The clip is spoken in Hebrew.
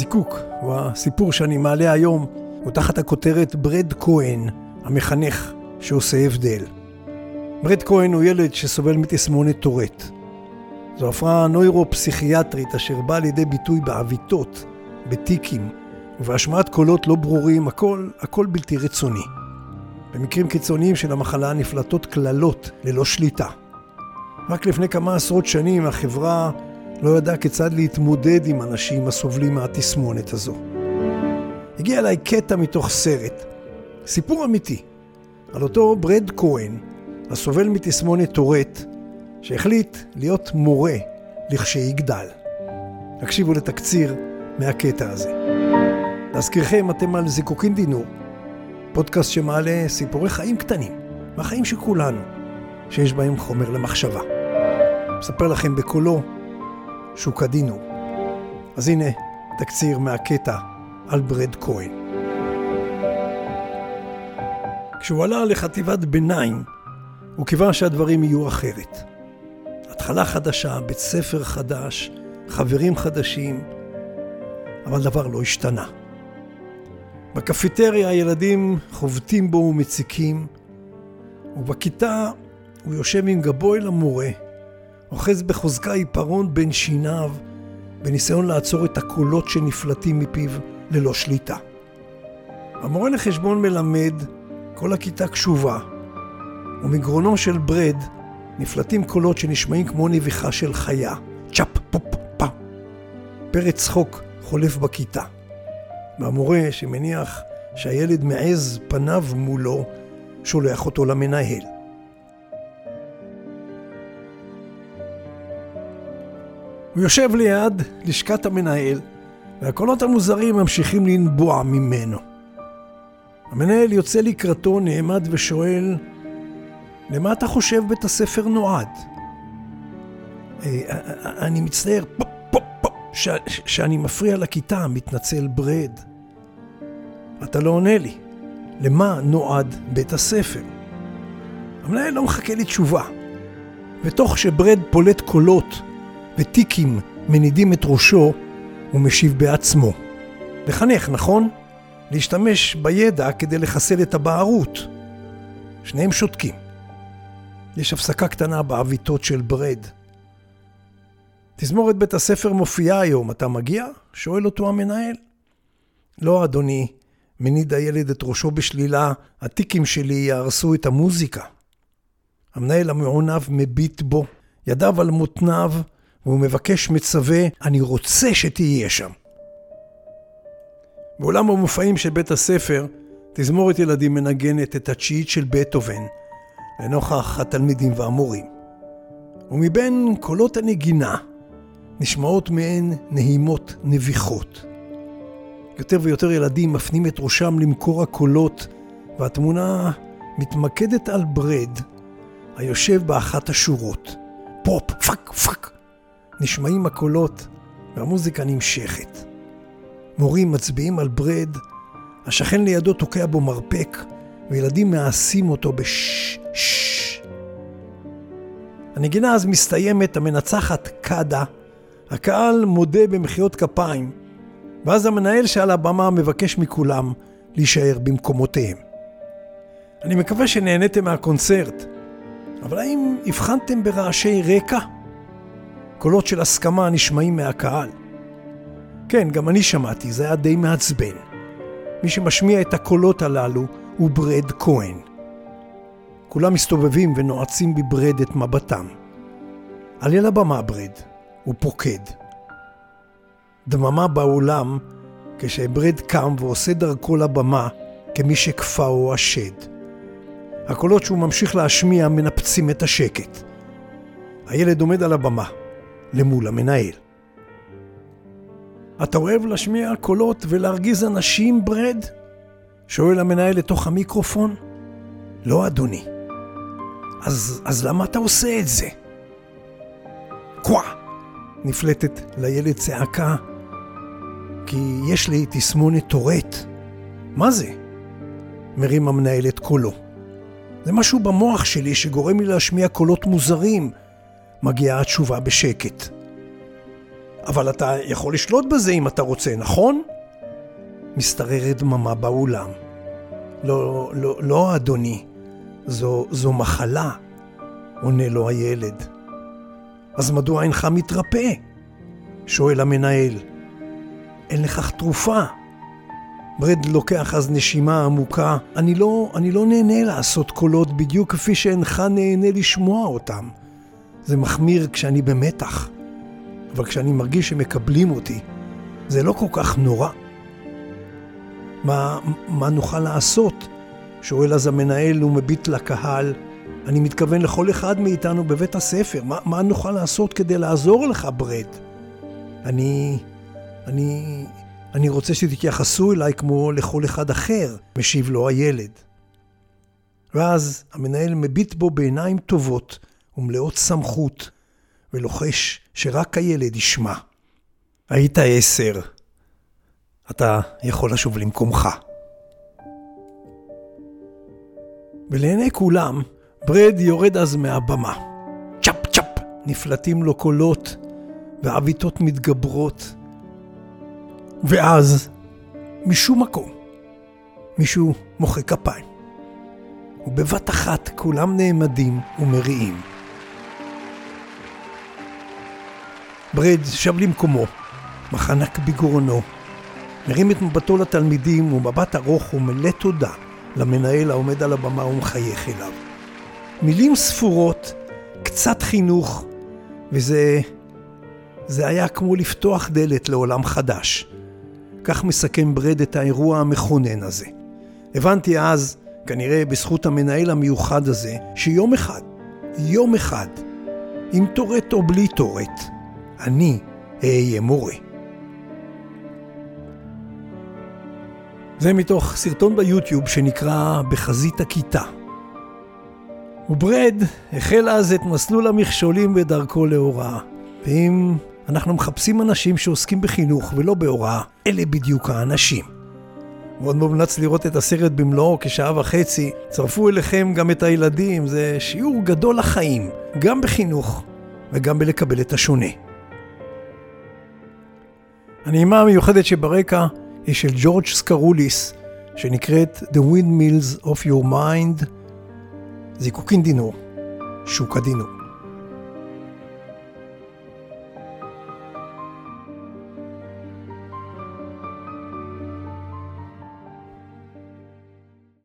הזיקוק, הוא הסיפור שאני מעלה היום, הוא תחת הכותרת ברד כהן, המחנך שעושה הבדל. ברד כהן הוא ילד שסובל מתסמונת טורט. זו הפרעה נוירו-פסיכיאטרית אשר באה לידי ביטוי בעוויתות, בטיקים ובהשמעת קולות לא ברורים, הכל, הכל בלתי רצוני. במקרים קיצוניים של המחלה נפלטות קללות ללא שליטה. רק לפני כמה עשרות שנים החברה לא ידעה כיצד להתמודד עם אנשים הסובלים מהתסמונת הזו. הגיע אליי קטע מתוך סרט, סיפור אמיתי, על אותו ברד כהן, הסובל מתסמונת טורט, שהחליט להיות מורה לכשיגדל. הקשיבו לתקציר מהקטע הזה. להזכירכם, אתם על זיקוקין דינור, פודקאסט שמעלה סיפורי חיים קטנים, מהחיים של כולנו, שיש בהם חומר למחשבה. מספר לכם בקולו שוק הדינור. אז הנה תקציר מהקטע על ברד כהן. כשהוא עלה לחטיבת ביניים, הוא קיווה שהדברים יהיו אחרת. התחלה חדשה, בית ספר חדש, חברים חדשים, אבל דבר לא השתנה. בקפיטריה הילדים חובטים בו ומציקים, ובכיתה הוא יושב עם גבו אל המורה, אוחז בחוזקה עיפרון בין שיניו, בניסיון לעצור את הקולות שנפלטים מפיו ללא שליטה. המורה לחשבון מלמד, כל הכיתה קשובה, ומגרונו של ברד נפלטים קולות שנשמעים כמו נביחה של חיה. צ'אפ פופ פה. פרץ צחוק חולף בכיתה. והמורה, שמניח שהילד מעז פניו מולו, שולח אותו למנהל. הוא יושב ליד לשכת המנהל, והקולות המוזרים ממשיכים לנבוע ממנו. המנהל יוצא לקראתו, נעמד ושואל, למה אתה חושב בית הספר נועד? אה, אני מצטער, פופ, פופ, פופ, שאני מפריע לכיתה, מתנצל ברד. אתה לא עונה לי. למה נועד בית הספר? המנהל לא מחכה לי תשובה. ותוך שברד פולט קולות וטיקים מנידים את ראשו, הוא משיב בעצמו. לחנך, נכון? להשתמש בידע כדי לחסל את הבערות. שניהם שותקים. יש הפסקה קטנה בעוויתות של ברד. תזמורת בית הספר מופיעה היום, אתה מגיע? שואל אותו המנהל. לא, אדוני, מניד הילד את ראשו בשלילה, הטיקים שלי יהרסו את המוזיקה. המנהל המעונב מביט בו, ידיו על מותניו, והוא מבקש מצווה, אני רוצה שתהיה שם. בעולם המופעים של בית הספר, תזמורת ילדים מנגנת את התשיעית של בטהובן, לנוכח התלמידים והמורים. ומבין קולות הנגינה, נשמעות מעין נהימות נביחות. יותר ויותר ילדים מפנים את ראשם למקור הקולות, והתמונה מתמקדת על ברד, היושב באחת השורות. פופ, פאק, פאק. נשמעים הקולות, והמוזיקה נמשכת. מורים מצביעים על ברד, השכן לידו תוקע בו מרפק, וילדים מעשים אותו בשש. הנגינה אז מסתיימת, המנצחת קאדה, הקהל מודה במחיאות כפיים, ואז המנהל שעל הבמה מבקש מכולם להישאר במקומותיהם. אני מקווה שנהניתם מהקונצרט, אבל האם הבחנתם ברעשי רקע? קולות של הסכמה נשמעים מהקהל. כן, גם אני שמעתי, זה היה די מעצבן. מי שמשמיע את הקולות הללו הוא ברד כהן. כולם מסתובבים ונועצים בברד את מבטם. עלה לבמה ברד, הוא פוקד. דממה באולם כשברד קם ועושה דרכו לבמה כמי שכפאו השד. הקולות שהוא ממשיך להשמיע מנפצים את השקט. הילד עומד על הבמה, למול המנהל. אתה אוהב להשמיע קולות ולהרגיז אנשים, ברד? שואל המנהל לתוך המיקרופון. לא, אדוני. אז, אז למה אתה עושה את זה? קווה! נפלטת לילד צעקה כי יש לי תסמונת טורט. מה זה? מרים המנהל את קולו. זה משהו במוח שלי שגורם לי להשמיע קולות מוזרים. מגיעה התשובה בשקט. אבל אתה יכול לשלוט בזה אם אתה רוצה, נכון? משתררת דממה באולם. לא, לא, לא, אדוני, זו, זו מחלה, עונה לו הילד. אז מדוע אינך מתרפא? שואל המנהל. אין לכך תרופה. ברד לוקח אז נשימה עמוקה. אני לא, אני לא נהנה לעשות קולות בדיוק כפי שאינך נהנה לשמוע אותם. זה מחמיר כשאני במתח, אבל כשאני מרגיש שמקבלים אותי, זה לא כל כך נורא. מה, מה נוכל לעשות? שואל אז המנהל ומביט לקהל. אני מתכוון לכל אחד מאיתנו בבית הספר. מה, מה נוכל לעשות כדי לעזור לך, ברד? אני... אני... אני רוצה שתתייחסו אליי כמו לכל אחד אחר, משיב לו הילד. ואז המנהל מביט בו בעיניים טובות ומלאות סמכות, ולוחש שרק הילד ישמע. היית עשר, אתה יכול לשוב למקומך. ולעיני כולם, ברד יורד אז מהבמה. צ'פ צ'פ נפלטים לו קולות, ועוויתות מתגברות. ואז, משום מקום, מישהו מוחא כפיים. ובבת אחת כולם נעמדים ומריעים. ברד שב למקומו, מחנק בגרונו, מרים את מבטו לתלמידים ומבט ארוך ומלא תודה למנהל העומד על הבמה ומחייך אליו. מילים ספורות, קצת חינוך, וזה... זה היה כמו לפתוח דלת לעולם חדש. כך מסכם ברד את האירוע המכונן הזה. הבנתי אז, כנראה בזכות המנהל המיוחד הזה, שיום אחד, יום אחד, עם טורט או בלי טורט, אני אהיה מורה. זה מתוך סרטון ביוטיוב שנקרא בחזית הכיתה. וברד החל אז את מסלול המכשולים בדרכו להוראה. ואם אנחנו מחפשים אנשים שעוסקים בחינוך ולא בהוראה, אלה בדיוק האנשים. מאוד מומלץ לראות את הסרט במלואו כשעה וחצי. צרפו אליכם גם את הילדים, זה שיעור גדול לחיים, גם בחינוך וגם בלקבל את השונה. הנעימה המיוחדת שברקע היא של ג'ורג' סקרוליס, שנקראת The Windmills of Your Mind, זיקוקין דינור, שוק הדינור.